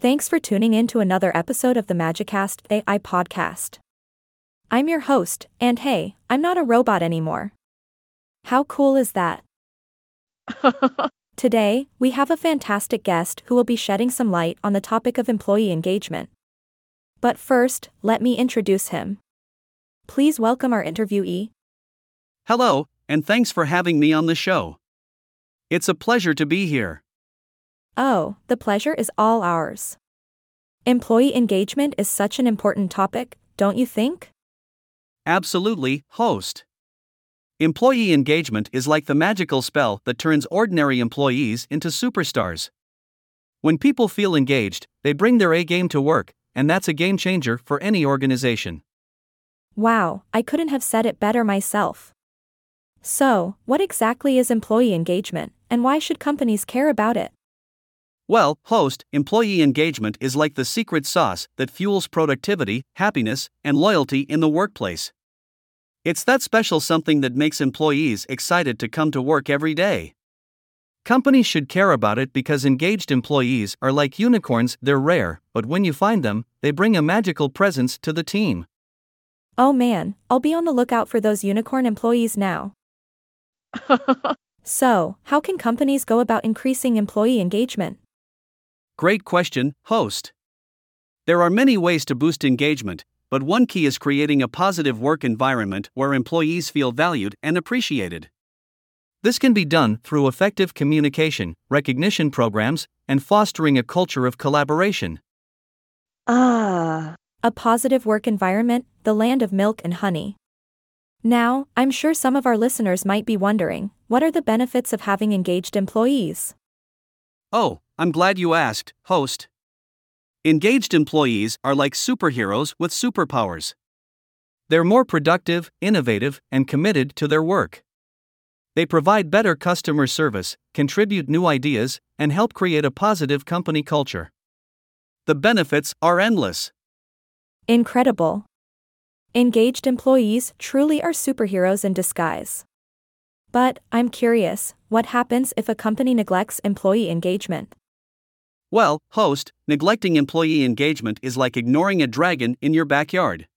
Thanks for tuning in to another episode of the Magicast AI podcast. I'm your host, and hey, I'm not a robot anymore. How cool is that? Today, we have a fantastic guest who will be shedding some light on the topic of employee engagement. But first, let me introduce him. Please welcome our interviewee. Hello, and thanks for having me on the show. It's a pleasure to be here. Oh, the pleasure is all ours. Employee engagement is such an important topic, don't you think? Absolutely, host. Employee engagement is like the magical spell that turns ordinary employees into superstars. When people feel engaged, they bring their A game to work, and that's a game changer for any organization. Wow, I couldn't have said it better myself. So, what exactly is employee engagement, and why should companies care about it? Well, host, employee engagement is like the secret sauce that fuels productivity, happiness, and loyalty in the workplace. It's that special something that makes employees excited to come to work every day. Companies should care about it because engaged employees are like unicorns, they're rare, but when you find them, they bring a magical presence to the team. Oh man, I'll be on the lookout for those unicorn employees now. so, how can companies go about increasing employee engagement? Great question, host. There are many ways to boost engagement, but one key is creating a positive work environment where employees feel valued and appreciated. This can be done through effective communication, recognition programs, and fostering a culture of collaboration. Ah, a positive work environment, the land of milk and honey. Now, I'm sure some of our listeners might be wondering what are the benefits of having engaged employees? Oh, I'm glad you asked, host. Engaged employees are like superheroes with superpowers. They're more productive, innovative, and committed to their work. They provide better customer service, contribute new ideas, and help create a positive company culture. The benefits are endless. Incredible. Engaged employees truly are superheroes in disguise. But, I'm curious, what happens if a company neglects employee engagement? Well, host, neglecting employee engagement is like ignoring a dragon in your backyard.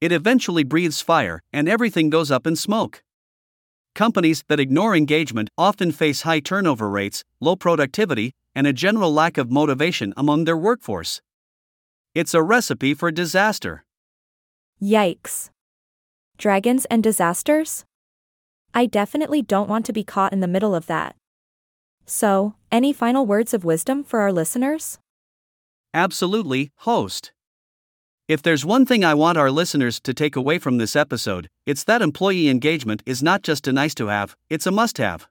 It eventually breathes fire, and everything goes up in smoke. Companies that ignore engagement often face high turnover rates, low productivity, and a general lack of motivation among their workforce. It's a recipe for disaster. Yikes. Dragons and disasters? I definitely don't want to be caught in the middle of that. So, any final words of wisdom for our listeners? Absolutely, host. If there's one thing I want our listeners to take away from this episode, it's that employee engagement is not just a nice to have, it's a must have.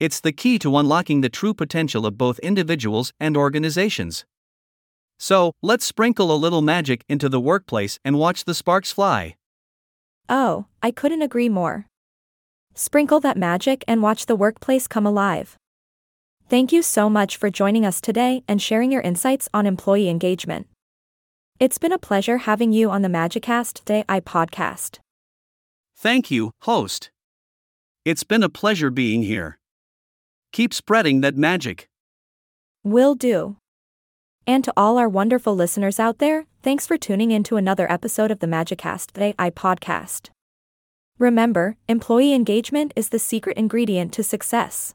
It's the key to unlocking the true potential of both individuals and organizations. So, let's sprinkle a little magic into the workplace and watch the sparks fly. Oh, I couldn't agree more. Sprinkle that magic and watch the workplace come alive. Thank you so much for joining us today and sharing your insights on employee engagement. It's been a pleasure having you on the Magicast AI podcast. Thank you, host. It's been a pleasure being here. Keep spreading that magic. Will do. And to all our wonderful listeners out there, thanks for tuning in to another episode of the Magicast AI podcast. Remember, employee engagement is the secret ingredient to success.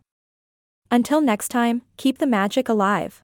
Until next time, keep the magic alive.